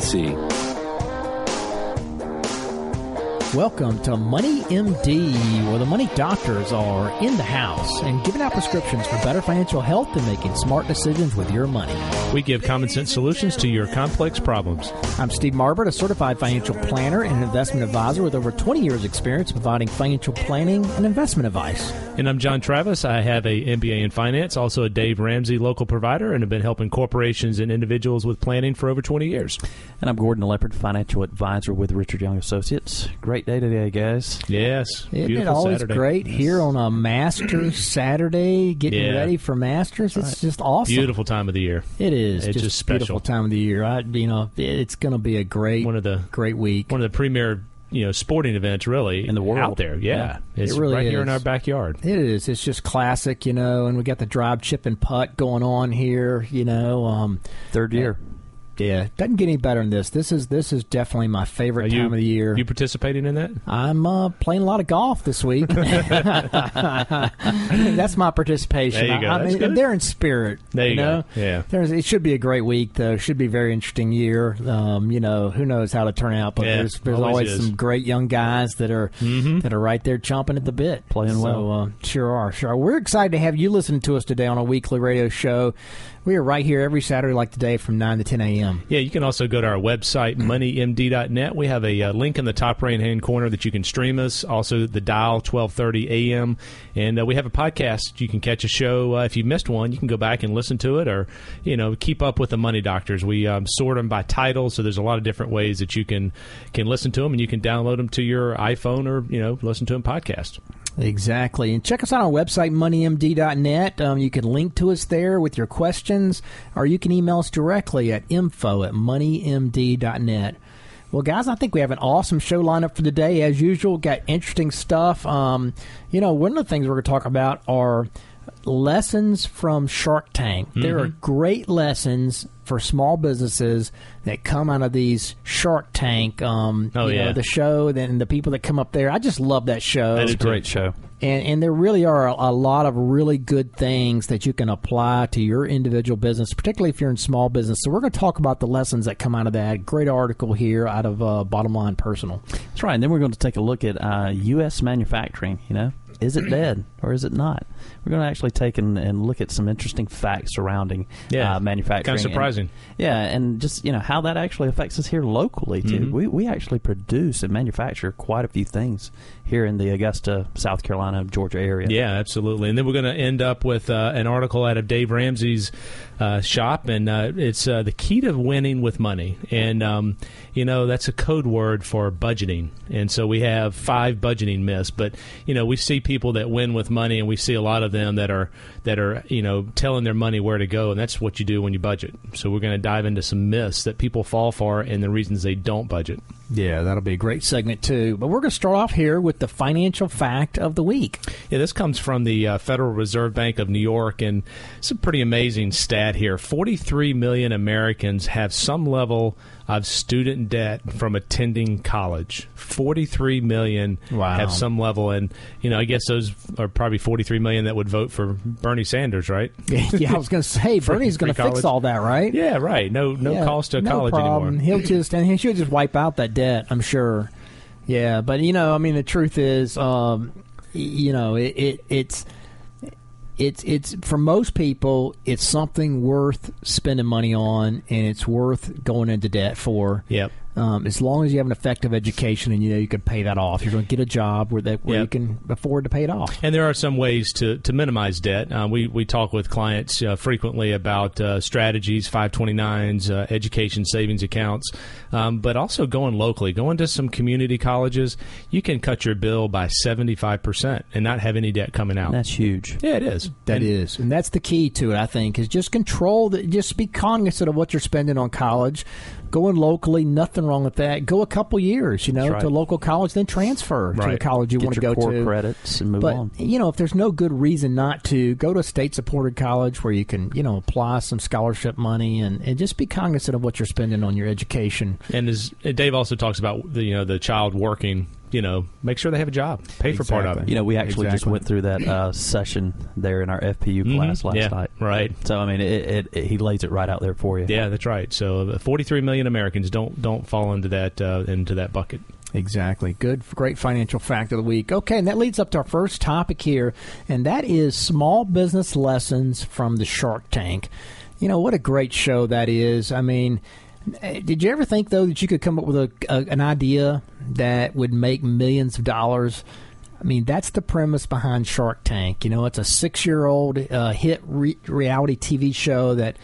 SIPC. Welcome to Money MD, where the money doctors are in the house and giving out prescriptions for better financial health and making smart decisions with your money. We give common sense solutions to your complex problems. I'm Steve Marbert, a certified financial planner and investment advisor with over 20 years' experience providing financial planning and investment advice. And I'm John Travis. I have a MBA in finance, also a Dave Ramsey local provider, and have been helping corporations and individuals with planning for over 20 years. And I'm Gordon Leopard, financial advisor with Richard Young Associates. Great day today, guys. Yes, Isn't beautiful it always Saturday. great here on a Masters Saturday, getting Yeah. ready for Masters? It's just awesome. Beautiful time of the year. It is. It's just, just special. beautiful time of the year. I, you know, it's going to be a great, One of the great week. one of the premier you know sporting events really In the world. out there. Yeah, Yeah. it's It really right here in our backyard. It is. It's just classic, you know, and we got the drive, chip, and putt going on here, you know. Um, Third year. Yeah, doesn't get any better than this. This is this is definitely my favorite time you, of the year. You participating in that? I'm uh, playing a lot of golf this week. That's my participation. There you go. I, I mean, they're in spirit. There you go. know? Yeah. There's, it should be a great week, though. Should be a very interesting year. Um, you know, who knows how to turn out, but Yeah, there's there's always always. Mm-hmm. some great young guys that are that are right there chomping at the bit, Playing so, well. Uh, sure are, sure. Are. We're excited to have you listen to us today on a weekly radio show. We are right here every Saturday, like today, from nine to ten a.m. Yeah, you can also go to our website, moneymd.net. We have a uh, link in the top right hand corner that you can stream us. Also, the dial, 1230 a.m. And uh, we have a podcast. You can catch a show. Uh, if you missed one, you can go back and listen to it or, you know, keep up with the Money Doctors. We um, sort them by title, so there's a lot of different ways that you can, can listen to them, and you can download them to your iPhone or, you know, listen to them podcast. Exactly. And check us out on our website, moneymd.net. Um, you can link to us there with your questions, or you can email us directly at info at moneymd.net. Well, guys, I think we have an awesome show lineup for today. As usual, got interesting stuff. Um, you know, one of the things we're going to talk about are lessons from Shark Tank. There are great lessons for small businesses that come out of these Shark Tank. Um, Oh, you know, yeah. the show and the people that come up there. I just love that show. That is a great show. And, and there really are a, a lot of really good things that you can apply to your individual business, particularly if you're in small business. So we're going to talk about the lessons that come out of that. Great article here out of uh, Bottom Line Personal. That's right. And then we're going to take a look at uh, U.S. manufacturing. You know, is it dead or is it not? We're going to actually take and, and look at some interesting facts surrounding Yeah. uh, manufacturing. Kinda surprising. And, yeah, and just you know how that actually affects us here locally too. Mm-hmm. We we actually produce and manufacture quite a few things here in the Augusta, South Carolina, Georgia area. Yeah, absolutely. And then we're going to end up with uh, an article out of Dave Ramsey's uh, shop, and uh, it's uh, the key to winning with money. And um, you know that's a code word for budgeting. And so we have five budgeting myths. But you know we see people that win with money, and we see a lot of them that are that are you know telling their money where to go, and that's what you do when you budget. So we're going to dive into some myths that people fall for, and the reasons they don't budget. Yeah, that'll be a great segment too. But we're going to start off here with the financial fact of the week. Yeah, this comes from the uh, Federal Reserve Bank of New York, and it's a pretty amazing stat here. 43 million Americans have some level of student debt from attending college. 43 million Wow. have some level, and you know, I guess those are probably 43 million that would vote for Bernie Sanders, right? yeah, I was going to say Bernie's going to fix all that, right? Yeah, right. No, no Yeah, cost to no college problem. anymore. He'll just and he should just wipe out that debt. I'm sure. Yeah, but you know, I mean, the truth is, um, you know, it, it it's it's it's for most people, it's something worth spending money on, and it's worth going into debt for. Yep. Um, as long as you have an effective education and you know you can pay that off, you're going to get a job where that where Yep. you can afford to pay it off. And there are some ways to, to minimize debt. Uh, we, we talk with clients uh, frequently about uh, strategies, 529s, uh, education savings accounts, um, but also going locally. Going to some community colleges, you can cut your bill by 75% and not have any debt coming out. That's huge. yeah, it is. That and, is, and that's the key to it. I think is just control. The, just be cognizant of what you're spending on college. Going locally, nothing wrong with that. Go a couple years, you know, right. to a local college, then transfer to the college you Get want to go core to. credits and move but on. you know, if there's no good reason not to, go to a state-supported college where you can, you know, apply some scholarship money and, and just be cognizant of what you're spending on your education. And as Dave also talks about the you know the child working, you know, make sure they have a job, pay for part of it. You know, we actually just Exactly. went through that uh, session there in our FPU class Mhm. last yeah, night. right. So I mean, it, it, it, he lays it right out there for you. Yeah, that's right. So, uh, 43 million Americans don't don't fall into that uh, into that bucket. Exactly. Good, great financial fact of the week. Okay, and that leads up to our first topic here, and that is small business lessons from the Shark Tank. You know, what a great show that is. I mean, eh, did you ever think, though, that you could come up with a, a, an idea that would make millions of dollars? I mean, that's the premise behind Shark Tank. You know, it's a six year old uh, hit re- reality TV show that,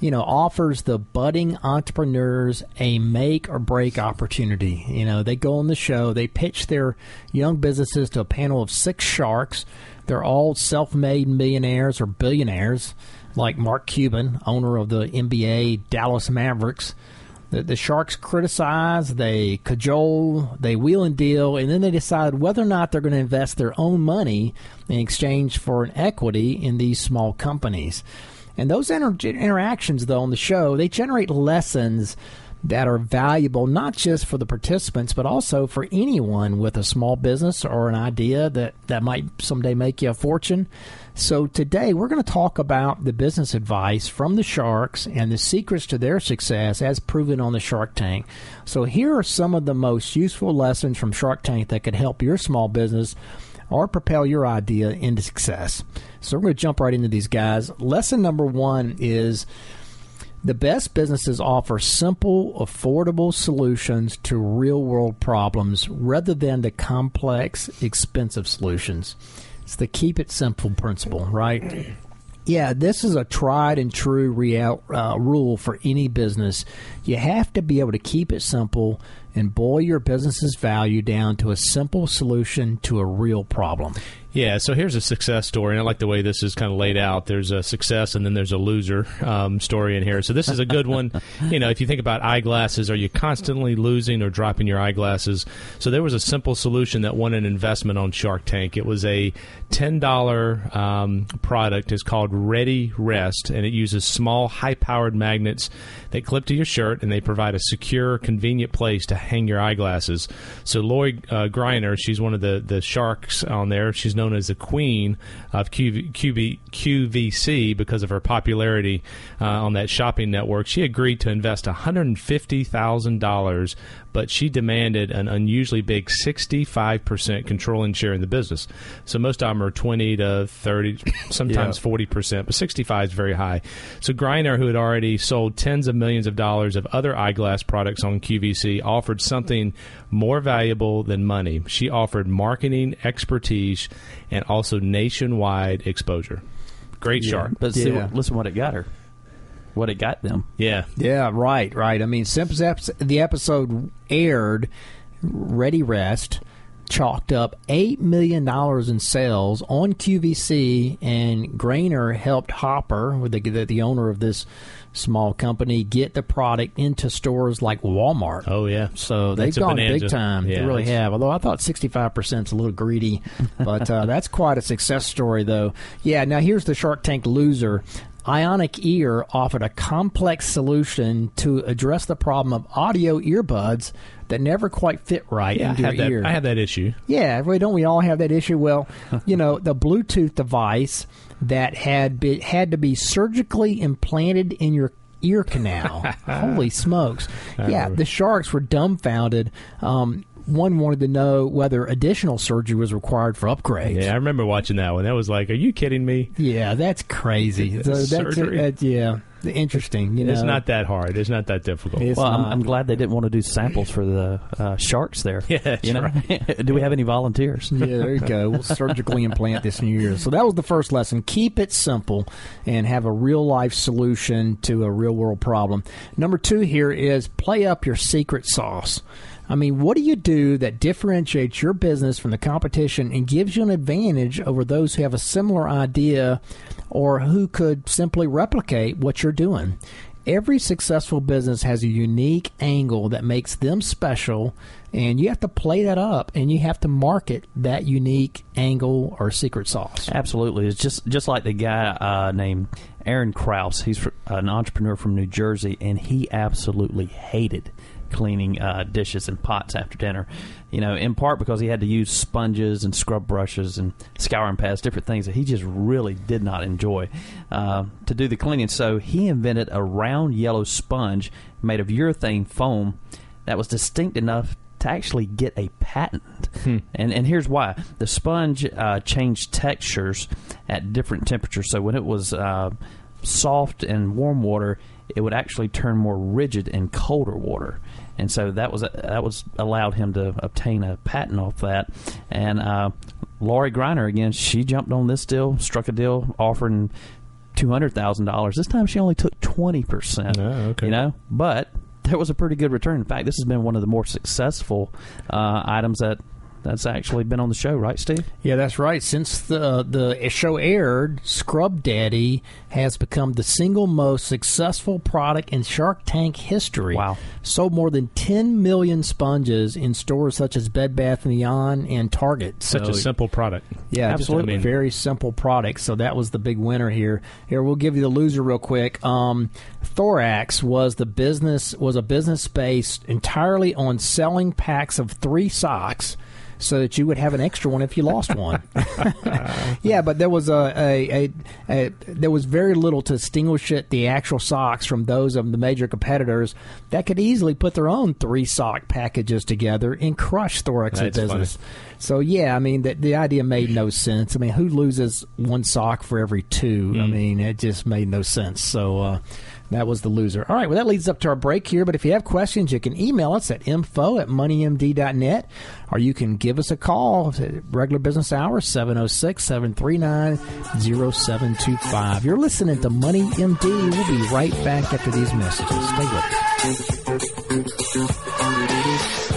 you know, offers the budding entrepreneurs a make or break opportunity. You know, they go on the show, they pitch their young businesses to a panel of six sharks. They're all self made millionaires or billionaires, like Mark Cuban, owner of the NBA Dallas Mavericks. The, the Sharks criticize, they cajole, they wheel and deal, and then they decide whether or not they're going to invest their own money in exchange for an equity in these small companies. And those inter- interactions, though, on the show, they generate lessons that are valuable not just for the participants, but also for anyone with a small business or an idea that, that might someday make you a fortune. So today we're going to talk about the business advice from the sharks and the secrets to their success as proven on the Shark Tank. So here are some of the most useful lessons from Shark Tank that could help your small business or propel your idea into success. So we're going to jump right into these guys. Lesson number 1 is the best businesses offer simple, affordable solutions to real world problems rather than the complex, expensive solutions. It's the keep it simple principle, right? Yeah, this is a tried and true real, uh, rule for any business. You have to be able to keep it simple and boil your business's value down to a simple solution to a real problem. Yeah, so here's a success story, and I like the way this is kind of laid out. There's a success, and then there's a loser um, story in here. So this is a good one. you know, if you think about eyeglasses, are you constantly losing or dropping your eyeglasses? So there was a simple solution that won an investment on Shark Tank. It was a ten dollar um, product. It's called Ready Rest, and it uses small, high-powered magnets that clip to your shirt, and they provide a secure, convenient place to hang your eyeglasses. So Lloyd uh, Greiner, she's one of the the sharks on there. She's known as the queen of QV, QV, QVC because of her popularity uh, on that shopping network. She agreed to invest $150,000, but she demanded an unusually big 65% controlling share in the business. So most of them are 20 to 30, sometimes 40%, but 65 is very high. So Greiner, who had already sold tens of millions of dollars of other eyeglass products on QVC, offered something more valuable than money. She offered marketing expertise and also nationwide exposure. Great shark. But see, Yeah. what- listen what it got her. What it got them. Yeah. Yeah, right, right. I mean, since the episode aired, Ready Rest chalked up $8 million in sales on QVC, and Greiner helped Hopper, the, the, the owner of this small company, get the product into stores like Walmart. Oh, yeah. So they've That's a gone bonanza. big time. Yeah, they really that's- have. Although I thought 65% is a little greedy. But uh, that's quite a success story, though. Yeah, now here's the Shark Tank loser. Ionic Ear offered a complex solution to address the problem of audio earbuds that never quite fit right Yeah, into your that, ear. I have that issue. Yeah, really, don't we all have that issue? Well, you know, the Bluetooth device that had be, had to be surgically implanted in your ear canal. Holy smokes! Yeah, the sharks were dumbfounded. Um, one wanted to know whether additional surgery was required for upgrades. Yeah, I remember watching that one. That was like, are you kidding me? Yeah, that's crazy. So that's, Surgery? that- yeah, interesting. You know, It's not that hard. It's not that difficult. It's well, I'm. I'm glad they didn't want to do samples for the uh, sharks there. Yeah, that's you know? right. do we have any volunteers? yeah, there you go. We'll surgically implant this new year. So that was the first lesson. Keep it simple and have a real life solution to a real world problem. Number two here is play up your secret sauce. I mean, what do you do that differentiates your business from the competition and gives you an advantage over those who have a similar idea or who could simply replicate what you're doing? every successful business has a unique angle that makes them special, and you have to play that up and you have to market that unique angle or secret sauce. Absolutely, it's just just like the guy uh, named Aaron Krause. He's an entrepreneur from New Jersey, and he absolutely hated cleaning uh, dishes and pots after dinner. You know, in part because he had to use sponges and scrub brushes and scouring pads, different things that he just really did not enjoy uh, to do the cleaning. So he invented a round yellow sponge made of urethane foam that was distinct enough to actually get a patent. And and here's why: the sponge uh, changed textures at different temperatures. So when it was uh, soft in warm water, it would actually turn more rigid in colder water. And so that was that was allowed him to obtain a patent off that. And uh, Lori Greiner again, she jumped on this deal, struck a deal, offering two hundred thousand dollars. This time she only took twenty percent. Oh, okay. You know, but there was a pretty good return. In fact, this has been one of the more successful uh, items that that's actually been on the show, right, Steve? Yeah, that's right. Since the the show aired, Scrub Daddy has become the single most successful product in Shark Tank history. Wow. Sold more than 10 million sponges in stores such as Bed Bath & Beyond and Target. Such So, a simple product. Yeah, Absolutely. Just a very simple product. So that was the big winner here. Here, we'll give you the loser real quick. Um, Thorax was the business was a business based entirely on selling packs of three socks. So that you would have an extra one if you lost one. yeah, but there was a, a, a, a there was very little to distinguish it the actual socks from those of the major competitors that could easily put their own three sock packages together and crush Thorax's That's funny. business. So yeah, I mean the the idea made no sense. I mean, who loses one sock for every two? I mean, it just made no sense. So uh, that was the loser. All right, well that leads up to our break here. But if you have questions, you can email us at info at moneymd.net, or you can give us a call at regular business hours 706-739-0725. You're listening to Money MD. We'll be right back after these messages. Stay with us.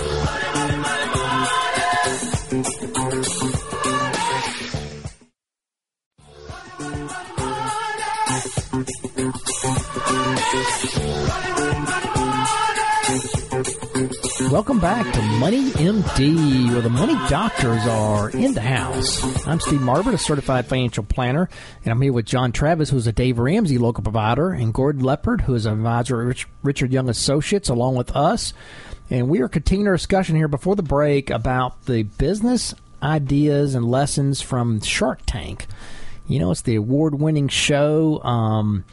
Welcome back to Money MD, where the money doctors are in the house. I'm Steve Marbert, a certified financial planner, and I'm here with John Travis, who's a Dave Ramsey local provider, and Gordon Leopard, who is an advisor at Rich, Richard Young Associates, along with us. And we are continuing our discussion here before the break about the business ideas and lessons from Shark Tank. You know, it's the award-winning show. Um,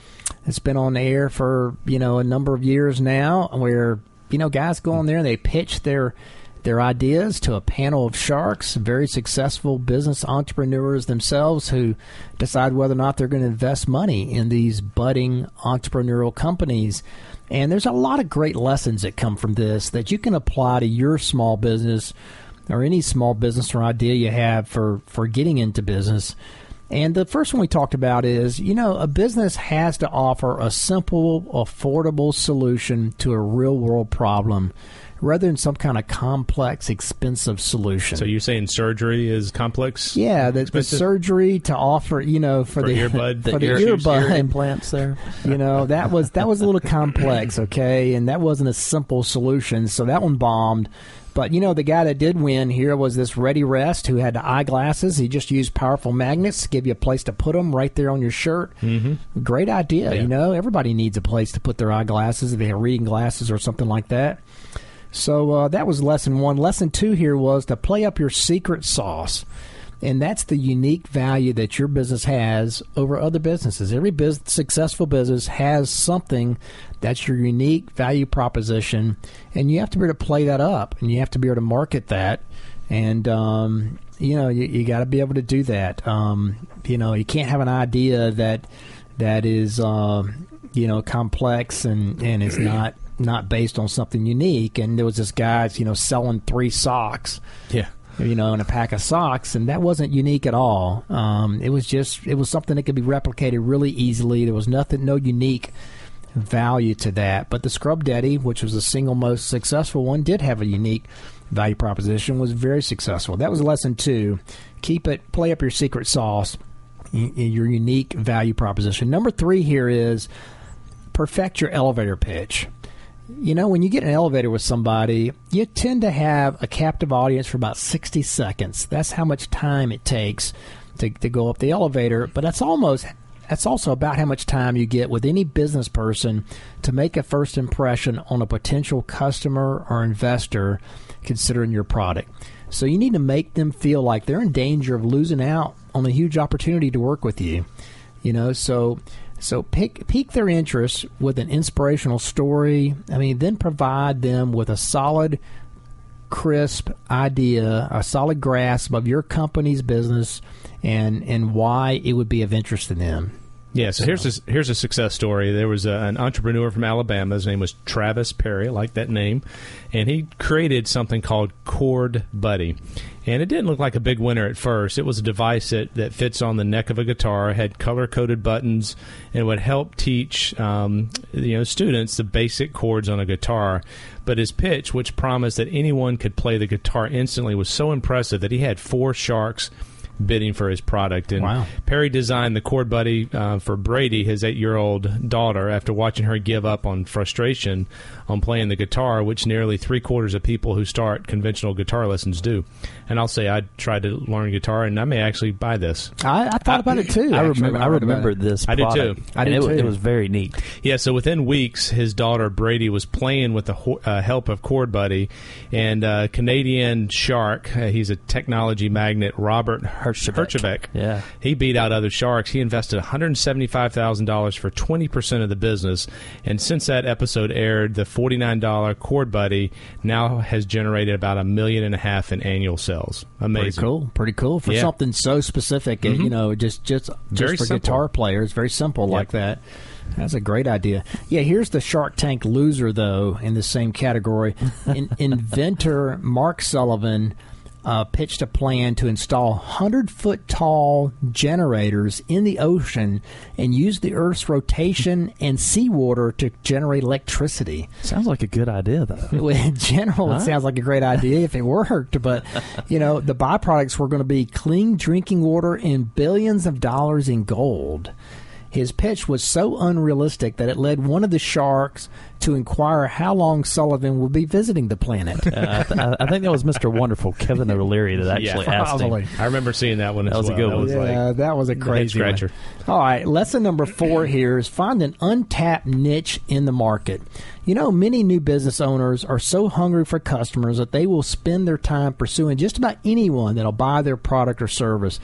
it's been on air for you know a number of years now, where you know guys go on there and they pitch their their ideas to a panel of sharks, very successful business entrepreneurs themselves, who decide whether or not they're going to invest money in these budding entrepreneurial companies. And there's a lot of great lessons that come from this that you can apply to your small business or any small business or idea you have for, for getting into business. And the first one we talked about is, you know, a business has to offer a simple, affordable solution to a real world problem rather than some kind of complex, expensive solution. So you're saying surgery is complex? yeah, the, the surgery to offer, you know, for, For the earbud- for the ear- earbud Ear implants there. you know that was that was a little complex okay and that wasn't a simple solution so that one bombed but you know the guy that did win here was this ready rest who had the eyeglasses he just used powerful magnets to give you a place to put them right there on your shirt mm-hmm. great idea Yeah. you know everybody needs a place to put their eyeglasses if they have reading glasses or something like that so uh, that was lesson one lesson two here was to play up your secret sauce and that's the unique value that your business has over other businesses. Every bus successful business has something that's your unique value proposition, and you have to be able to play that up, and you have to be able to market that, and um, you know you, you got to be able to do that. Um, you know you can't have an idea that that is um, you know complex and and is not not based on something unique. And there was this guy, you know, selling three socks Yeah. you know, in a pack of socks, and that wasn't unique at all. Um, it was just it was something that could be replicated really easily. There was nothing, no unique value to that. But the Scrub Daddy, which was the single most successful one, did have a unique value proposition. Was very successful. That was lesson two. Keep it, play up your secret sauce, your unique value proposition. Number three here is perfect your elevator pitch. You know, when you get an elevator with somebody, you tend to have a captive audience for about 60 seconds. That's how much time it takes to, to go up the elevator, but that's almost that's also about how much time you get with any business person to make a first impression on a potential customer or investor considering your product. So you need to make them feel like they're in danger of losing out on a huge opportunity to work with you. You know, so so pick, pique their interest with an inspirational story. I mean, then provide them with a solid, crisp idea, a solid grasp of your company's business and and why it would be of interest to them. Yeah, so here's a, here's a success story. There was a, an entrepreneur from Alabama. His name was Travis Perry. I like that name, and he created something called Chord Buddy. And it didn't look like a big winner at first. It was a device that, that fits on the neck of a guitar, had color coded buttons, and would help teach um, you know students the basic chords on a guitar. But his pitch, which promised that anyone could play the guitar instantly, was so impressive that he had four sharks bidding for his product. And wow. Perry designed the Chord Buddy uh, for Brady, his eight-year-old daughter, after watching her give up on frustration on playing the guitar, which nearly three quarters of people who start conventional guitar lessons do. And I'll say I tried to learn guitar, and I may actually buy this. I, I thought about it too. I actually, remember. I, remember this. I did too. I did it, too. it was very neat. Yeah, so within weeks, his daughter Brady was playing with the ho- uh, help of Chord Buddy, and uh, Canadian shark. Uh, he's a technology magnate, Robert Herjavec. Herjavec. Yeah. he beat out other sharks. He invested one hundred seventy-five thousand dollars for twenty percent of the business, and since that episode aired, the forty-nine dollar Chord Buddy now has generated about a million and a half in annual sales. Pretty Amazing. cool. Pretty cool for Yeah. something so specific. uh, You know, just just just Very for simple. guitar players, very simple Yep. like that. That's a great idea. Yeah, here's the Shark Tank loser though in the same category. In, inventor Mark Sullivan uh, pitched a plan to install 100 foot tall generators in the ocean and use the Earth's rotation and seawater to generate electricity. Sounds like a good idea, though. In general, it sounds like a great idea if it worked, but you know, the byproducts were going to be clean drinking water and billions of dollars in gold. His pitch was so unrealistic that it led one of the sharks to inquire how long Sullivan will be visiting the planet. Uh, I, th- I think that was Mr. Wonderful, Kevin O'Leary, that actually Yeah, asked him. probably. I remember seeing that one as That was a good That one. was yeah, like that was a crazy one. scratcher. All right, lesson number four here is find an untapped niche in the market. You know, many new business owners are so hungry for customers that they will spend their time pursuing just about anyone that'll buy their product or service.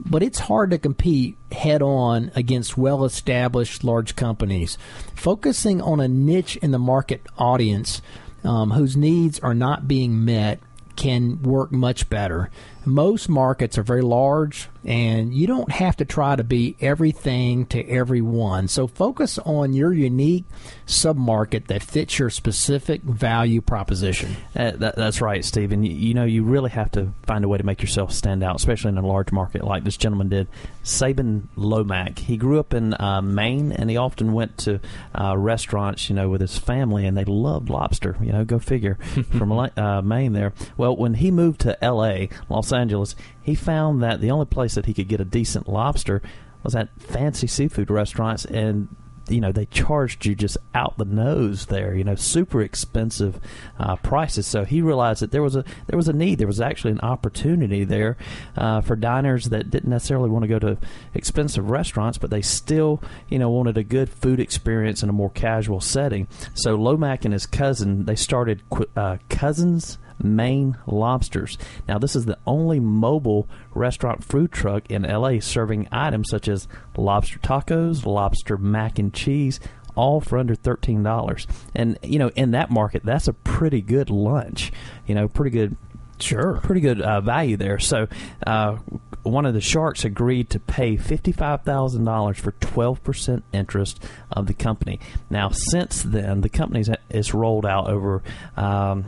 But it's hard to compete head on against well established large companies. Focusing on a niche in the market audience um, whose needs are not being met can work much better. Most markets are very large, and you don't have to try to be everything to everyone. So focus on your unique submarket that fits your specific value proposition. Uh, that, that's right, Stephen. You, you know, you really have to find a way to make yourself stand out, especially in a large market like this gentleman did. Sabin Lomac. He grew up in uh, Maine, and he often went to uh, restaurants, you know, with his family, and they loved lobster. You know, go figure from uh, Maine there. Well, when he moved to L.A., Los Angeles, he found that the only place that he could get a decent lobster was at fancy seafood restaurants, and you know they charged you just out the nose there you know super expensive uh, prices. So he realized that there was a there was a need there was actually an opportunity there uh, for diners that didn't necessarily want to go to expensive restaurants but they still you know wanted a good food experience in a more casual setting. So Lomac and his cousin they started uh, cousins Maine Lobsters. Now, this is the only mobile restaurant food truck in LA serving items such as lobster tacos, lobster mac and cheese, all for under thirteen dollars. And you know, in that market, that's a pretty good lunch. You know, pretty good Sure. pretty good uh, value there. So, uh, one of the sharks agreed to pay fifty-five thousand dollars for twelve percent interest of the company. Now, since then, the company is rolled out over. Um,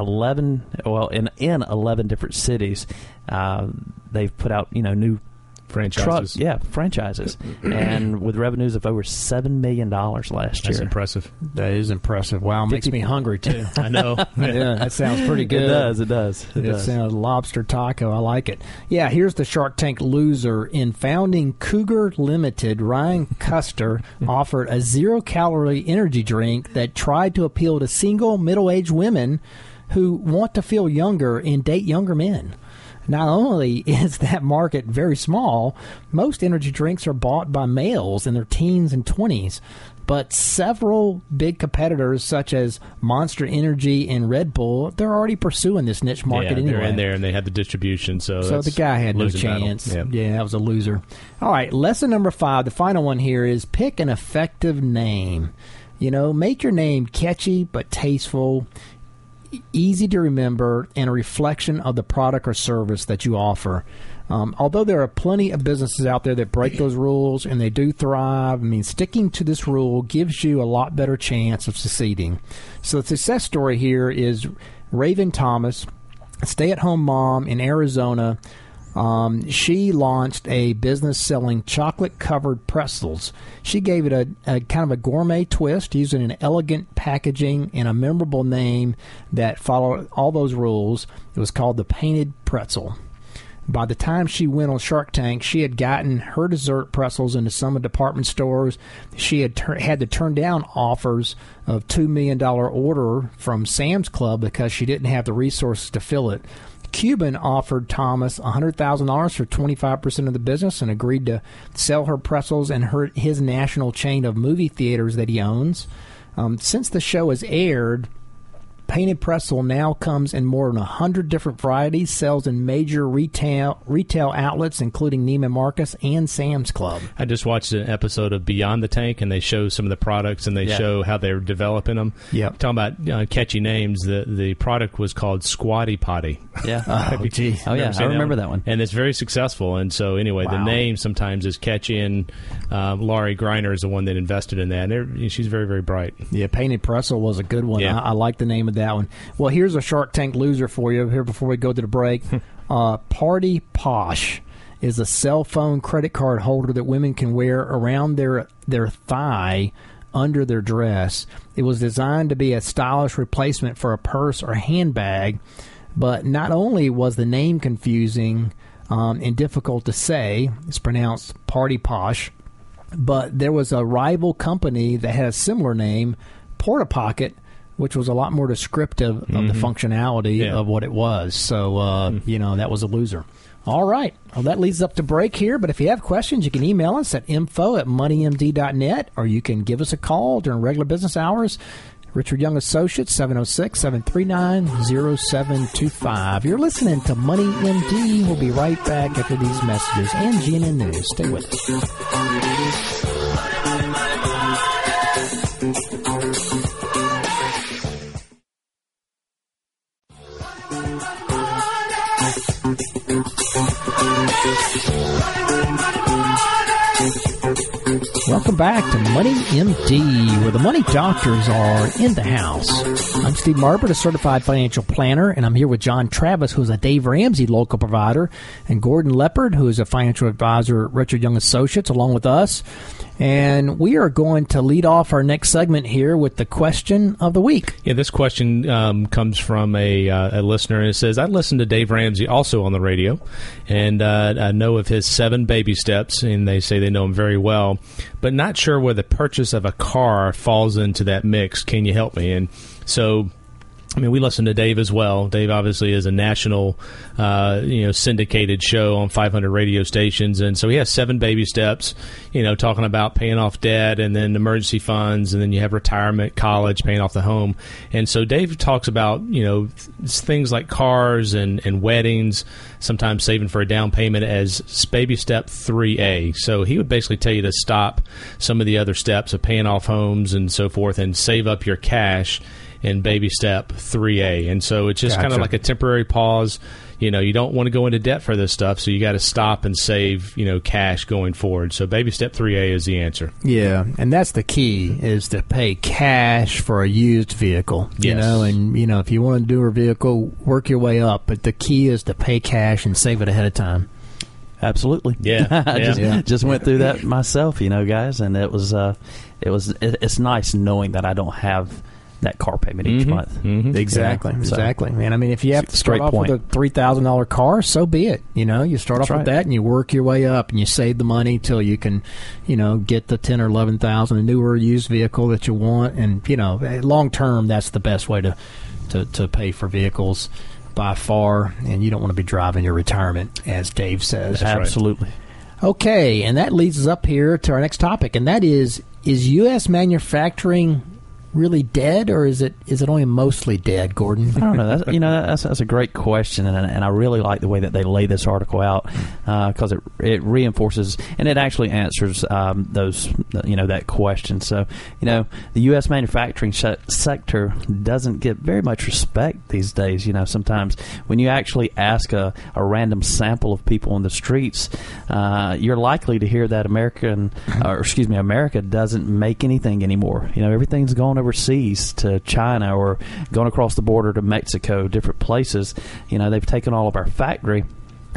11 well in in 11 different cities uh, they've put out you know new franchises. truck, yeah, franchises, and with revenues of over seven million dollars last That's year. impressive. That is impressive. Wow, makes me hungry too. I know. yeah, that sounds pretty good. It does. It does. It, It does. sounds lobster taco. I like it. Yeah, here's the Shark Tank loser. In founding Cougar Limited, Ryan Custer offered a zero calorie energy drink that tried to appeal to single middle aged women who want to feel younger and date younger men. Not only is that market very small, most energy drinks are bought by males in their teens and 20s. But several big competitors, such as Monster Energy and Red Bull, they're already pursuing this niche market yeah, anyway. they're in there and they have the distribution. So, So the guy had no chance. Yeah. Yeah, that was a loser. All right, lesson number five, the final one here is pick an effective name. You know, make your name catchy but tasteful, easy to remember, and a reflection of the product or service that you offer. Um, although there are plenty of businesses out there that break those rules and they do thrive, I mean, sticking to this rule gives you a lot better chance of succeeding. So the success story here is Raven Thomas, a stay-at-home mom in Arizona. Um, she launched a business selling chocolate-covered pretzels. She gave it a, a kind of a gourmet twist, using an elegant packaging and a memorable name that followed all those rules. It was called the Painted Pretzel. By the time she went on Shark Tank, she had gotten her dessert pretzels into some of department stores. She had tur- had to turn down offers of two million dollar order from Sam's Club because she didn't have the resources to fill it. Cuban offered Thomas $100,000 for 25% of the business and agreed to sell her pretzels and her, his national chain of movie theaters that he owns. Um, since the show has aired, Painted Pretzel now comes in more than 100 different varieties, sells in major retail retail outlets including Neiman Marcus and Sam's Club. I just watched an episode of Beyond the Tank, and they show some of the products, and they Yeah. show how they're developing them. Yep. Talking about uh, catchy names, the the product was called Squatty Potty. Yeah. Oh, gee. Oh, yeah, I remember that one. and it's very successful. And so, anyway, the name sometimes is catchy, and um, Lori Greiner is the one that invested in that. And she's very, very bright. Yeah, Painted Pretzel was a good one. Yeah. I, I like the name of that one. Well, here's a Shark Tank loser for you here before we go to the break. uh, Party Posh is a cell phone credit card holder that women can wear around their their thigh under their dress. It was designed to be a stylish replacement for a purse or handbag, but not only was the name confusing um, and difficult to say, it's pronounced Party Posh but there was a rival company that had a similar name, Porta Pocket, which was a lot more descriptive of the functionality Yeah. of what it was. So, uh, you know, that was a loser. All right. Well, that leads up to break here. But if you have questions, you can email us at info at moneymd.net or you can give us a call during regular business hours. Richard Young Associates, 706 739 0725. You're listening to Money MD. We'll be right back after these messages and GNN News. Stay with us. Welcome back to Money MD, where the money doctors are in the house. I'm Steve Marbert, a certified financial planner, and I'm here with John Travis, who's a Dave Ramsey local provider, and Gordon Leopard, who is a financial advisor at Richard Young Associates, along with us. And we are going to lead off our next segment here with the question of the week. Yeah, this question um, comes from a, uh, a listener, and it says, I listen to Dave Ramsey also on the radio, and uh, I know of his seven baby steps, and they say they know him very well, but not sure where the purchase of a car falls into that mix. Can you help me? And so I mean, we listen to Dave as well. Dave obviously is a national, uh, you know, syndicated show on 500 radio stations, and so he has seven baby steps. You know, talking about paying off debt, and then emergency funds, and then you have retirement, college, paying off the home. And so Dave talks about you know th- things like cars and and weddings, sometimes saving for a down payment as baby step 3A. So he would basically tell you to stop some of the other steps of paying off homes and so forth, and save up your cash in baby step 3A. And so it's just kind of like a temporary pause. You know, you don't want to go into debt for this stuff, so you got to stop and save, you know, cash going forward. So baby step 3A is the answer. Yeah, and that's the key is to pay cash for a used vehicle. You Yes. know, and you know if you want to do a vehicle, work your way up. But the key is to pay cash and save it ahead of time. Absolutely. Yeah. I just, Yeah. just went through that myself, you know, guys, and it was uh, it was it, it's nice knowing that I don't have that car payment each Mhm. month. Mhm. Exactly, So- exactly, man. I mean, if you have to start off point. with a three thousand dollar car, so be it. You know, you start That's off with that, and you work your way up, and you save the money till you can, you know, get the ten or eleven thousand a newer used vehicle that you want, and you know, long term, that's the best way to, to to pay for vehicles by far. And you don't want to be driving your retirement, as Dave says. right. Absolutely. Okay, and that leads us up here to our next topic, and that is: is U.S. manufacturing really dead, or is it is it only mostly dead, Gordon? I don't know. That's, you know, that's, that's a great question, and, and I really like the way that they lay this article out because it it reinforces and it actually answers um, those you know that question. So you know, the U.S. manufacturing sh- sector doesn't get very much respect these days. You know, sometimes when you actually ask a, a random sample of people on the streets, uh, you're likely to hear that American, or excuse me, America doesn't make anything anymore. You know, everything's gone overseas to China or gone across the border to Mexico, different places. You know, they've taken all of our factory.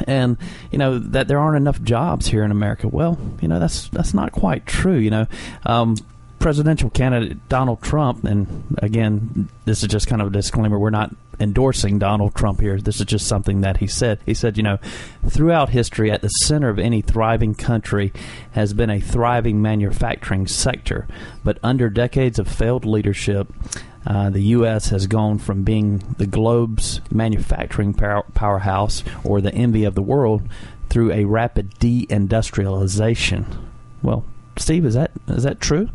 And you know that there aren't enough jobs here in America. Well, you know that's that's not quite true. You know, um, presidential candidate Donald Trump, and again, this is just kind of a disclaimer. We're not endorsing Donald Trump here. This is just something that he said. He said, you know, throughout history, at the center of any thriving country has been a thriving manufacturing sector. But under decades of failed leadership, uh, the U.S. has gone from being the globe's manufacturing power- powerhouse or the envy of the world through a rapid deindustrialization. Well, Steve, is that is that true?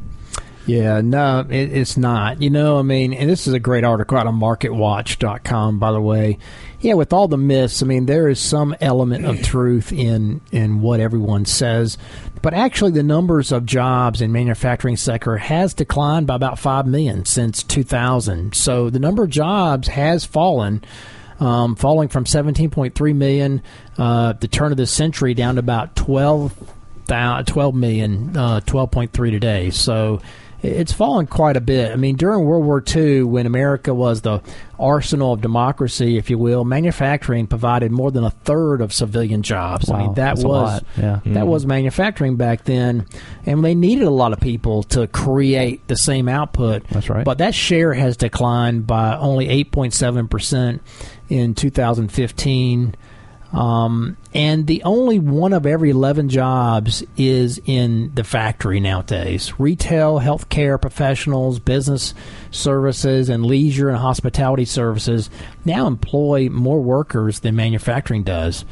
Yeah, no, it, it's not. You know, I mean, and this is a great article out of MarketWatch.com, by the way. Yeah, with all the myths, I mean, there is some element of truth in in what everyone says, but actually, the numbers of jobs in manufacturing sector has declined by about five million since 2000. So the number of jobs has fallen. Um, falling from 17.3 million uh, the turn of the century down to about 12 12 million, uh, 12.3 today. So it's fallen quite a bit. I mean, during World War II, when America was the arsenal of democracy, if you will, manufacturing provided more than a third of civilian jobs. I Wow, mean, that was yeah. that was manufacturing back then, and they needed a lot of people to create the same output. That's right. But that share has declined by only 8.7 percent in 2015. Um, and the only one of every 11 jobs is in the factory nowadays. Retail, healthcare professionals, business services, and leisure and hospitality services now employ more workers than manufacturing does.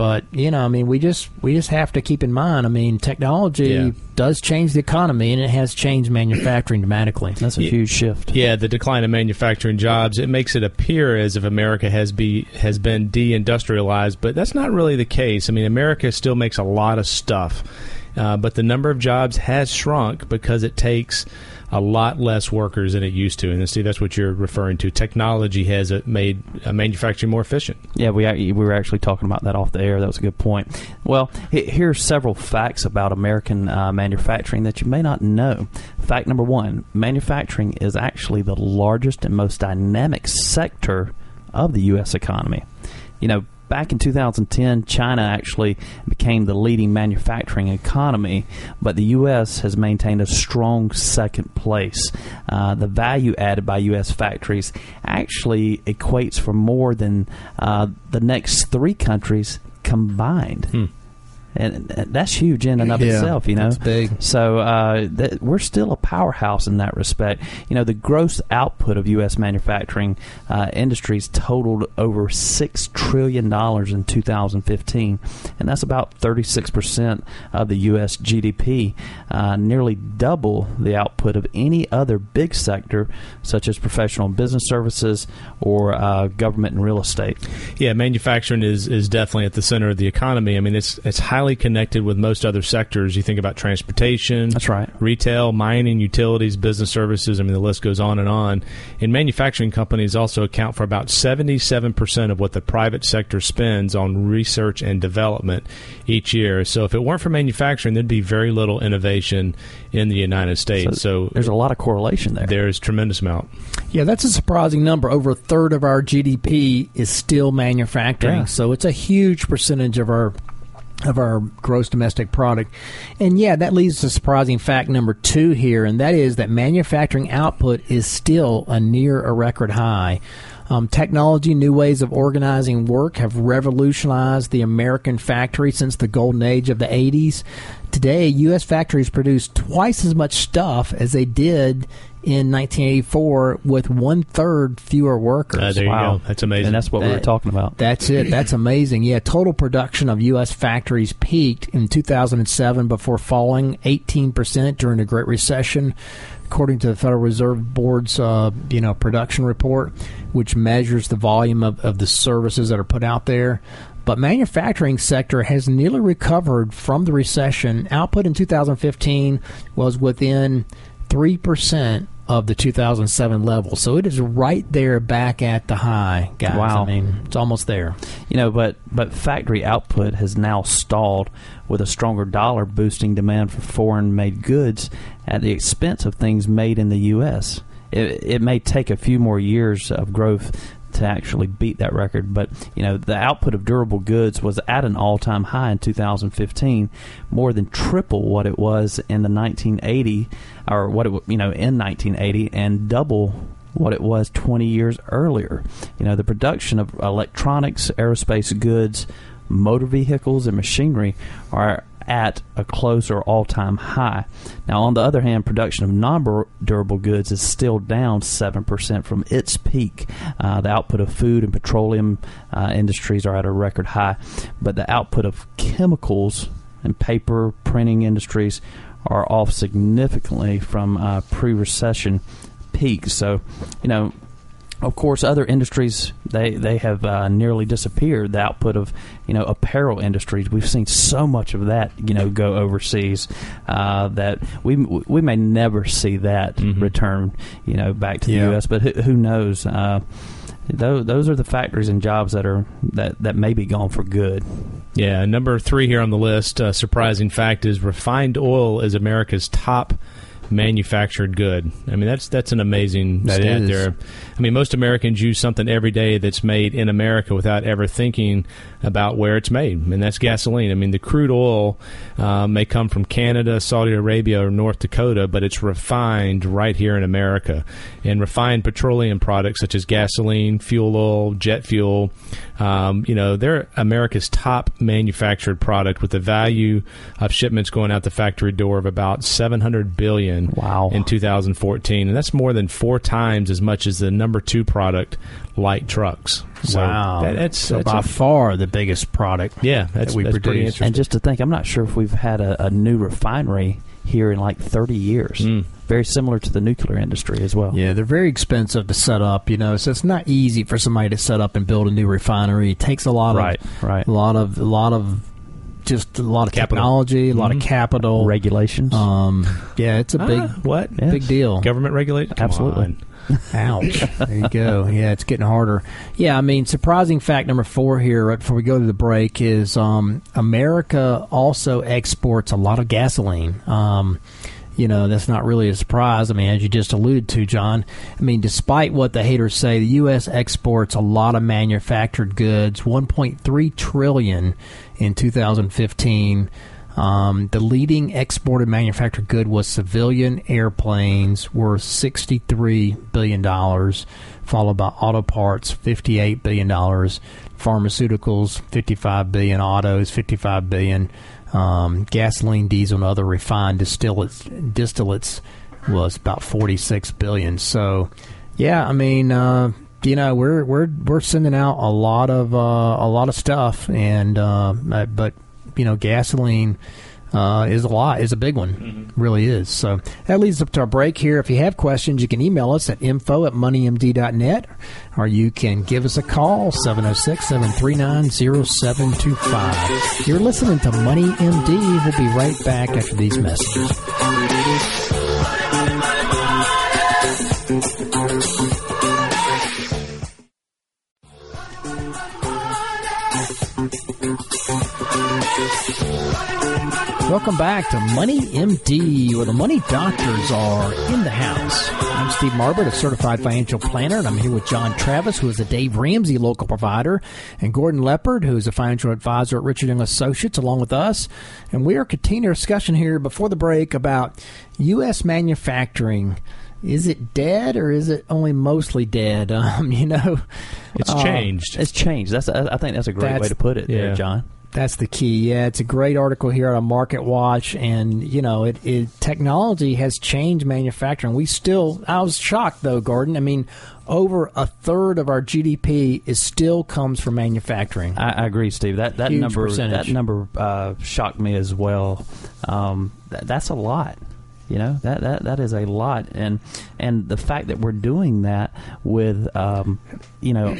But you know, I mean, we just we just have to keep in mind. I mean, technology Yeah. does change the economy, and it has changed manufacturing dramatically. That's a Yeah. huge shift. Yeah, the decline in manufacturing jobs it makes it appear as if America has be has been deindustrialized, but that's not really the case. I mean, America still makes a lot of stuff, uh, but the number of jobs has shrunk because it takes a lot less workers than it used to. And see, that's what you're referring to. Technology has uh, made uh, manufacturing more efficient. Yeah, we we were actually talking about that off the air. That was a good point. Well, here are several facts about American uh, manufacturing that you may not know. Fact number one: manufacturing is actually the largest and most dynamic sector of the U.S. economy. You know. Back in 2010, China actually became the leading manufacturing economy, but the U.S. has maintained a strong second place. Uh, the value added by U.S. factories actually equates for more than uh, the next three countries combined. Hmm. And and that's huge in and of Yeah, itself, you know. that's big. So uh, that we're still a powerhouse in that respect. You know, the gross output of U.S. manufacturing uh, industries totaled over six trillion dollars in 2015, and that's about 36 percent of the U.S. GDP, uh, nearly double the output of any other big sector, such as professional and business services or uh, government and real estate. Yeah, manufacturing is, is definitely at the center of the economy. I mean, it's it's highly connected with most other sectors. You think about transportation, That's right. retail, mining, utilities, business services. I mean, the list goes on and on. And manufacturing companies also account for about 77% of what the private sector spends on research and development each year. So if it weren't for manufacturing, there'd be very little innovation in the United States. So, There's a lot of correlation there. there's tremendous amount. Yeah, that's a surprising number. Over a third of our GDP is still manufacturing, Yeah. so it's a huge percentage of our of our gross domestic product. And yeah, that leads to surprising fact number two here, and that is that manufacturing output is still a near a record high. Um, technology, new ways of organizing work have revolutionized the American factory since the golden age of the 80s. Today, U.S. factories produce twice as much stuff as they did in 1984 with one third fewer workers. Uh, there Wow. you go. That's amazing. And that's what we were talking about. That's it. That's amazing. Yeah, total production of U.S. factories peaked in 2007 before falling 18% during the Great Recession, according to the Federal Reserve Board's uh, you know production report, which measures the volume of, of the services that are put out there. But manufacturing sector has nearly recovered from the recession. Output in 2015 was within three percent of the 2007 level, so it is right there, back at the high, guys. Wow. I mean, it's almost there. You know, but but factory output has now stalled with a stronger dollar boosting demand for foreign-made goods at the expense of things made in the U.S. It, it may take a few more years of growth to actually beat that record, but you know the output of durable goods was at an all-time high in 2015, more than triple what it was in the 1980 or what it you know in 1980, and double what it was 20 years earlier. You know, the production of electronics, aerospace goods, motor vehicles, and machinery are at a close or all time high. Now, on the other hand, production of non durable goods is still down 7% from its peak. Uh, the output of food and petroleum uh, industries are at a record high, but the output of chemicals and paper printing industries are off significantly from uh, pre recession peaks. So, you know, of course, other industries they they have uh, nearly disappeared. The output of you know apparel industries, we've seen so much of that you know go overseas uh, that we we may never see that Mhm. return you know back to the Yeah. U.S. But who, who knows? Uh, those, those are the factories and jobs that are that, that may be gone for good. Yeah, number three here on the list. Uh, surprising fact is refined oil is America's top manufactured good. I mean, that's that's an amazing That stat is. there. I mean, most Americans use something every day that's made in America without ever thinking about where it's made, and that's gasoline. I mean, the crude oil uh, may come from Canada, Saudi Arabia, or North Dakota, but it's refined right here in America. And refined petroleum products such as gasoline, fuel oil, jet fuel, um, you know, they're America's top manufactured product with the value of shipments going out the factory door of about 700 billion Wow. in 2014, and that's more than four times as much as the number two product, light trucks. So wow, that- that's, so that's by a- far the biggest product. yeah, that's, that we that's pretty produce. interesting. And just to think, I'm not sure if we've had a, a new refinery here in like 30 years. Mm. Very similar to the nuclear industry as well. Yeah, they're very expensive to set up. You know, so it's not easy for somebody to set up and build a new refinery. It takes a lot Right, of right. a lot of a lot of just a lot of Capital. technology, a lot Mhm. of capital. Regulations. Um, yeah, it's a big Ah, what Yeah. big deal. government regulated? Come Absolutely. on. Ouch. There you go. Yeah, it's getting harder. Yeah, I mean, surprising fact number four here, right before we go to the break, is um, America also exports a lot of gasoline. Um, you know, that's not really a surprise. I mean, as you just alluded to, John, I mean, despite what the haters say, the U.S. exports a lot of manufactured goods, 1.3 trillion in 2015. Um, the leading exported manufactured good was civilian airplanes, worth $63 billion, followed by auto parts, $58 billion, pharmaceuticals, 55 billion, autos, $55 billion, um, gasoline, diesel, and other refined distillates, distillates was about 46 billion. So, yeah, I mean, uh, you know, we're we're we're sending out a lot of uh, a lot of stuff, and uh, but you know, gasoline uh, is a lot, is a big one, really is. So that leads up to our break here. If you have questions, you can email us at info at moneymd.net, or you can give us a call 706 739 0725. You're listening to Money MD. We'll be right back after these messages. Welcome back to Money MD, where the money doctors are in the house. I'm Steve Marbert, a certified financial planner, and I'm here with John Travis, who is a Dave Ramsey local provider, and Gordon Leopard, who is a financial advisor at Richard Young Associates, along with us. And we are continuing our discussion here before the break about U.S. manufacturing is it dead or is it only mostly dead? Um, you know, It's uh, changed. It's changed. That's I think that's a great That's- way to put it, there. John. That's the key. Yeah, it's a great article here on Market Watch, and you know, it, it technology has changed manufacturing. We still, I was shocked though, Gordon. I mean, over a third of our GDP is still comes from manufacturing. I, I agree, Steve. That that Huge number percentage. that number uh, shocked me as well. Um, that, that's a lot. You know that, that that is a lot, and and the fact that we're doing that with um, you know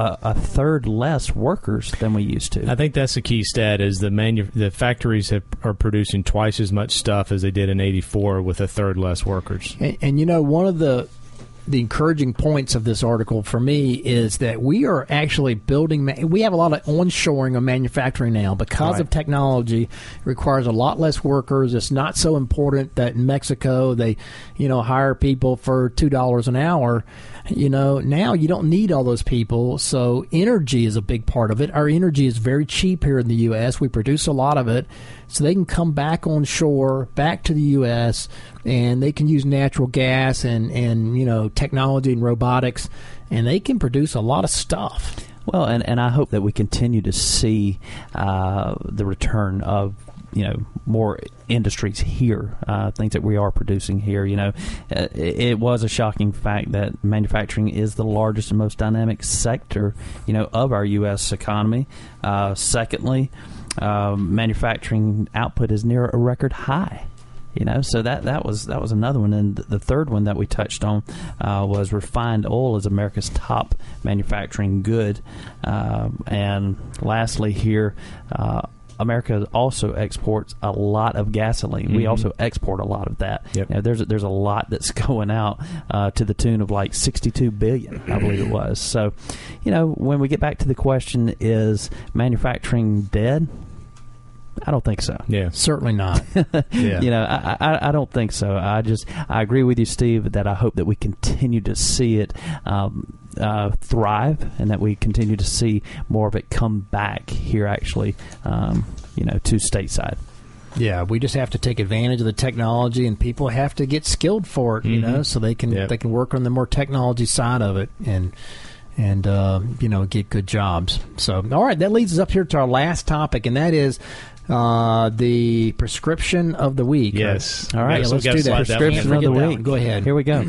a, a third less workers than we used to. I think that's the key stat is the manu- the factories have, are producing twice as much stuff as they did in '84 with a third less workers. And, and you know, one of the the encouraging points of this article for me is that we are actually building. ma- We have a lot of onshoring of manufacturing now because Right. of technology. It requires a lot less workers. It's not so important that in Mexico they, you know, hire people for two dollars an hour. You know, now you don't need all those people. So energy is a big part of it. Our energy is very cheap here in the U.S. We produce a lot of it, so they can come back on shore, back to the U.S., and they can use natural gas and and you know technology and robotics, and they can produce a lot of stuff. Well, and, and I hope that we continue to see uh, the return of you know more industries here, uh, things that we are producing here. You know, uh, it, it was a shocking fact that manufacturing is the largest and most dynamic sector, you know, of our U.S. economy. Uh, secondly, um, manufacturing output is near a record high. You know, so that that was that was another one, and the third one that we touched on uh, was refined oil is America's top manufacturing good, um, and lastly here. America also exports a lot of gasoline. We Mhm. also export a lot of that. Yep. You know, there's a, there's a lot that's going out uh, to the tune of like 62 billion, I believe it was. So, you know, when we get back to the question, is manufacturing dead? I don't think so. Yeah, Certainly not. yeah. You know, I, I, I don't think so. I just I agree with you, Steve, that I hope that we continue to see it um, uh, thrive and that we continue to see more of it come back here, actually, um, you know, to stateside. Yeah, we just have to take advantage of the technology, and people have to get skilled for it. You Mhm. know, so they can Yep. they can work on the more technology side of it, and and uh, you know get good jobs. So, all right, that leads us up here to our last topic, and that is uh, the prescription of the week. Yes. All right, Yeah, so let's do that. slide that. Prescription of the week. Go ahead. Here we go.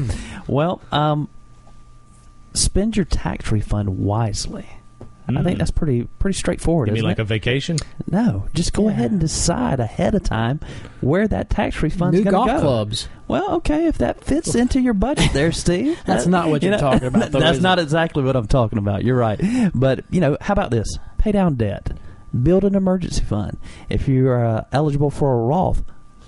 well, um, spend your tax refund wisely. I think Mm. that's pretty pretty straightforward. You mean isn't like it? a vacation? no? Just go Yeah. ahead and decide ahead of time where that tax refund's New going to go. New golf clubs. Well, okay, if that fits into your budget there, Steve. That's that- not what you you're talking about, though, that's is not it? exactly what I'm talking about. You're right. But, you know, how about this? Pay down debt. Build an emergency fund. If you're uh, eligible for a Roth,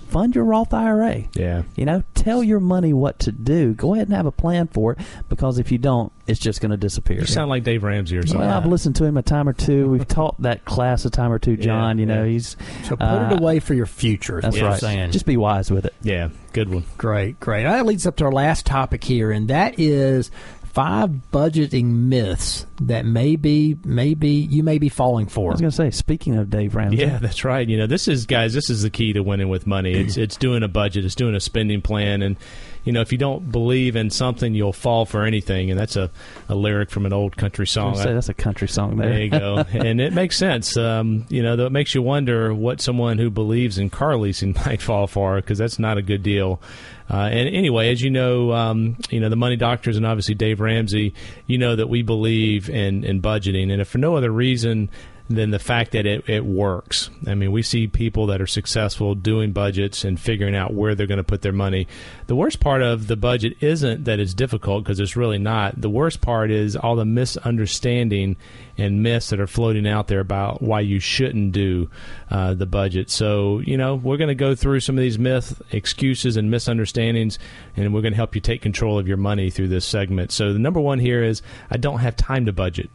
fund your Roth IRA. Yeah. You know, tell your money what to do. Go ahead and have a plan for it because if you don't, it's just going to disappear. You sound like Dave Ramsey or something. well, I've listened to him a time or two. We've taught that class a time or two, John. Yeah, you know, yeah. he's So put Uh, it away for your future. that's what I'm right. saying. Just be wise with it. Yeah, good one. Great, great. That leads up to our last topic here, and that is five budgeting myths that maybe, maybe you may be falling for. I was going to say, speaking of Dave Ramsey, Yeah, that's right. You know, this is guys. This is the key to winning with money. It's it's doing a budget. It's doing a spending plan. And you know, if you don't believe in something, you'll fall for anything. And that's a, a lyric from an old country song. say that's a country song there. There you go, and it makes sense. Um, you know, though it makes you wonder what someone who believes in car leasing might fall for, because that's not a good deal. Uh, and anyway, as you know, um, you know the money doctors and obviously Dave Ramsey. You know that we believe in in budgeting, and if for no other reason than the fact that it, it works. I mean, we see people that are successful doing budgets and figuring out where they're going to put their money. The worst part of the budget isn't that it's difficult because it's really not. The worst part is all the misunderstanding and myths that are floating out there about why you shouldn't do uh, the budget. So, you know, we're going to go through some of these myths, excuses, and misunderstandings, and we're going to help you take control of your money through this segment. So, the number one here is I don't have time to budget.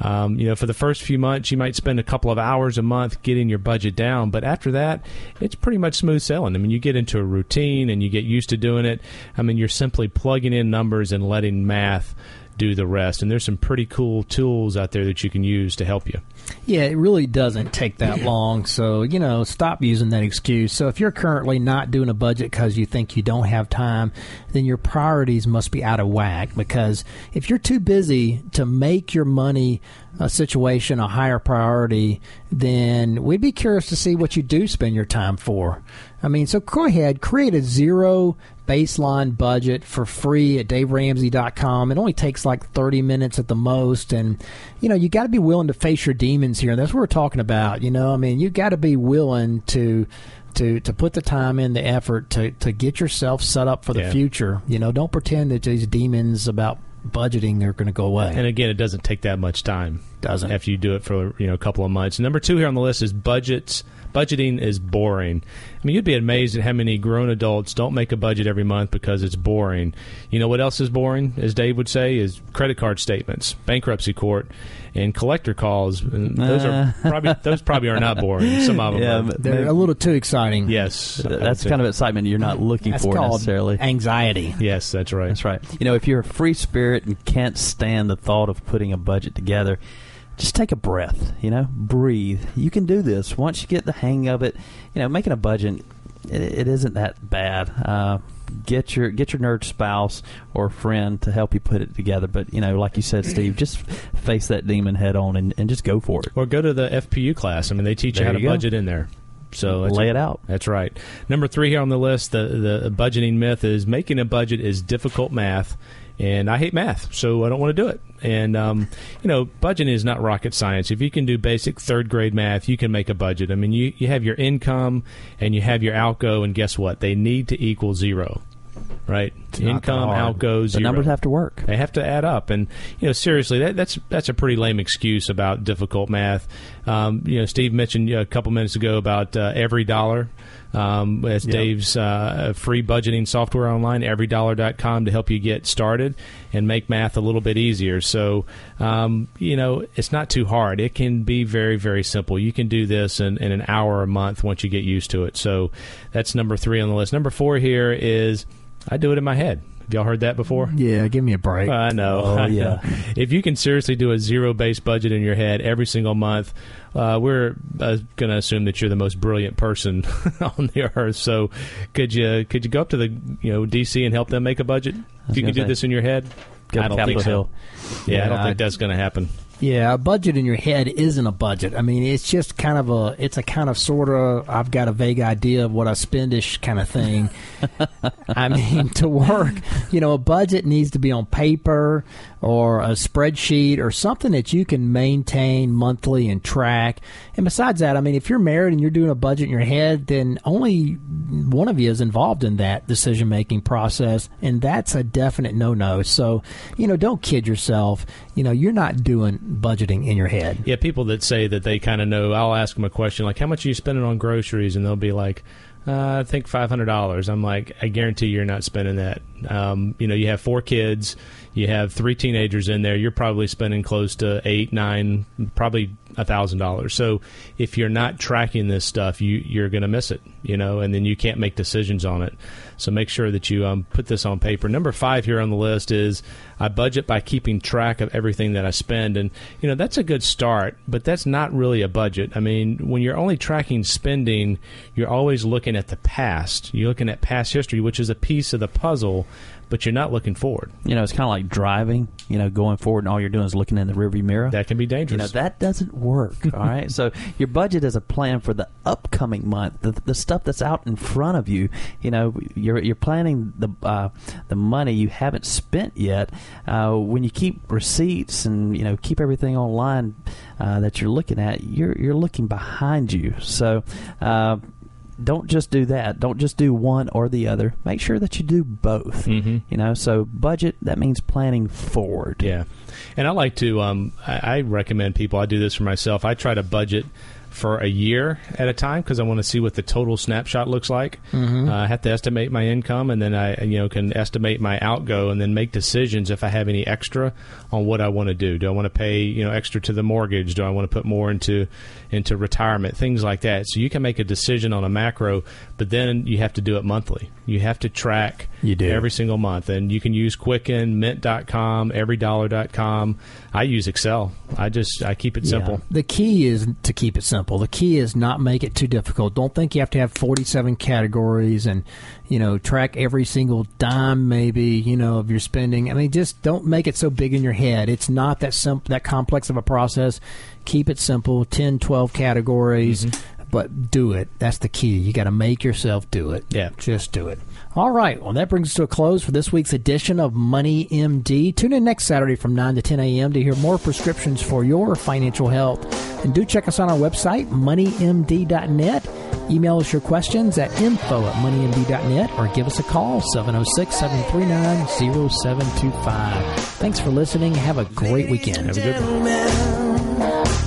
Um, you know, for the first few months, you might spend a couple of hours a month getting your budget down, but after that, it's pretty much smooth sailing. I mean, you get into a routine and you get used to doing it. I mean, you're simply plugging in numbers and letting math do the rest. And there's some pretty cool tools out there that you can use to help you. Yeah, it really doesn't take that long. So, you know, stop using that excuse. So, if you're currently not doing a budget because you think you don't have time, then your priorities must be out of whack. Because if you're too busy to make your money a situation a higher priority, then we'd be curious to see what you do spend your time for. I mean, so go ahead, create a zero baseline budget for free at daveramsey.com. It only takes like 30 minutes at the most. And, you know, you got to be willing to face your demons here. And that's what we're talking about. You know, I mean, you got to be willing to. To, to put the time in, the effort to, to get yourself set up for the Yeah. future. You know, don't pretend that these demons about budgeting are going to go away. And again, it doesn't take that much time. Doesn't. after you do it for you know a couple of months. Number two here on the list is budgets. Budgeting is boring. I mean, you'd be amazed at how many grown adults don't make a budget every month because it's boring. You know what else is boring? As Dave would say, is credit card statements, bankruptcy court, and collector calls. And those are uh. probably those probably are not boring. Some of them. Yeah, are. They're maybe- a little too exciting. Yes, that's kind of excitement you're not looking That's for necessarily. anxiety. yes, that's right. That's right. You know, if you're a free spirit and can't stand the thought of putting a budget together, just take a breath, you know, breathe. You can do this. Once you get the hang of it, you know, making a budget, it, it isn't that bad. Uh, get your get your nerd spouse or friend to help you put it together. But you know, like you said, Steve, just face that demon head on and, and just go for it. Or go to the FPU class. I mean, they teach you There how to go. budget in there. So Lay it out. That's right. Number three here on the list, the the budgeting myth is making a budget is difficult math, and I hate math, so I don't want to do it. And um, you know, budgeting is not rocket science. If you can do basic third grade math, you can make a budget. I mean, you you have your income and you have your outgo, and guess what? They need to equal zero, right? that Income, hard. outgo, The zero. numbers have to work. They have to add up, and you know, seriously, that, that's that's a pretty lame excuse about difficult math. Um, you know, Steve mentioned a couple minutes ago about uh, every dollar. Um, as Yep. Dave's uh, free budgeting software online, everydollar.com, to help you get started and make math a little bit easier. So, um, you know, it's not too hard. It can be very, very simple. You can do this in, in an hour a month once you get used to it. So, that's number three on the list. Number four here is I do it in my head. Have y'all heard that before? Yeah, give me a break. I know. Oh, I yeah. know. If you can seriously do a zero based budget in your head every single month, uh, we're uh, going to assume that you're the most brilliant person on the earth. So, could you could you go up to the you know DC and help them make a budget? If you can do this in your head, I don't Capitol think so. Hill. Yeah, I don't Yeah, think that's going to happen. Yeah, a budget in your head isn't a budget. I mean, it's just kind of a, it's a kind of sort of, I've got a vague idea of what I spendish kind of thing. I mean, to work, you know, a budget needs to be on paper or a spreadsheet or something that you can maintain monthly and track. And besides that, I mean, if you're married and you're doing a budget in your head, then only one of you is involved in that decision making process. And that's a definite no no. So, you know, don't kid yourself. You know, you're not doing budgeting in your head. Yeah, people that say that they kind of know, I'll ask them a question like, "How much are you spending on groceries?" and they'll be like, uh, "I think five hundred dollars." I'm like, "I guarantee you're not spending that." Um, you know, you have four kids, you have three teenagers in there. You're probably spending close to eight, nine, probably a thousand dollars. So if you're not tracking this stuff, you you're going to miss it. You know, and then you can't make decisions on it. So make sure that you um, put this on paper. Number five here on the list is I budget by keeping track of everything that I spend, and you know that's a good start, but that's not really a budget. I mean, when you're only tracking spending, you're always looking at the past. You're looking at past history, which is a piece of the puzzle, but you're not looking forward. You know, it's kind of like driving. You know, going forward, and all you're doing is looking in the rearview mirror. That can be you know dangerous. that doesn't work. all right, so your budget is a plan for the upcoming month, the, the stuff that's out in front of you. You know, you're you're planning the uh, the money you haven't spent yet. Uh, when you keep receipts and you know keep everything online uh, that you're looking at, you're you're looking behind you. So. Uh, don't just do that. Don't just do one or the other. Make sure that you do both. Mhm. You know, so budget that means planning forward. Yeah, and I like to. Um, I, I recommend people. I do this for myself. I try to budget for a year at a time because I want to see what the total snapshot looks like. Mm-hmm. Uh, I have to estimate my income, and then I you know can estimate my outgo, and then make decisions if I have any extra on what I want to do. Do I want to pay you know extra to the mortgage? Do I want to put more into into retirement? Things like that. So you can make a decision on a macro, but then you have to do it monthly. You have to track you do. every single month, and you can use Quicken, Mint.com, EveryDollar.com. I use Excel. I just I keep it simple. Yeah. The key is to keep it simple. The key is not make it too difficult. Don't think you have to have 47 categories and you know track every single dime maybe you know of your spending. I mean, just don't make it so big in your head. It's not that simple, that complex of a process. Keep it simple. 10, 12 categories. Mm-hmm but do it. That's the key. You got to make yourself do it. Yeah. Just do it. All right. Well, that brings us to a close for this week's edition of Money MD. Tune in next Saturday from 9 to 10 a.m. to hear more prescriptions for your financial health. And do check us on our website, moneymd.net. Email us your questions at info at moneymd.net or give us a call, 706 739 0725. Thanks for listening. Have a great weekend. Have a good one.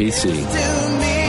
SIPC.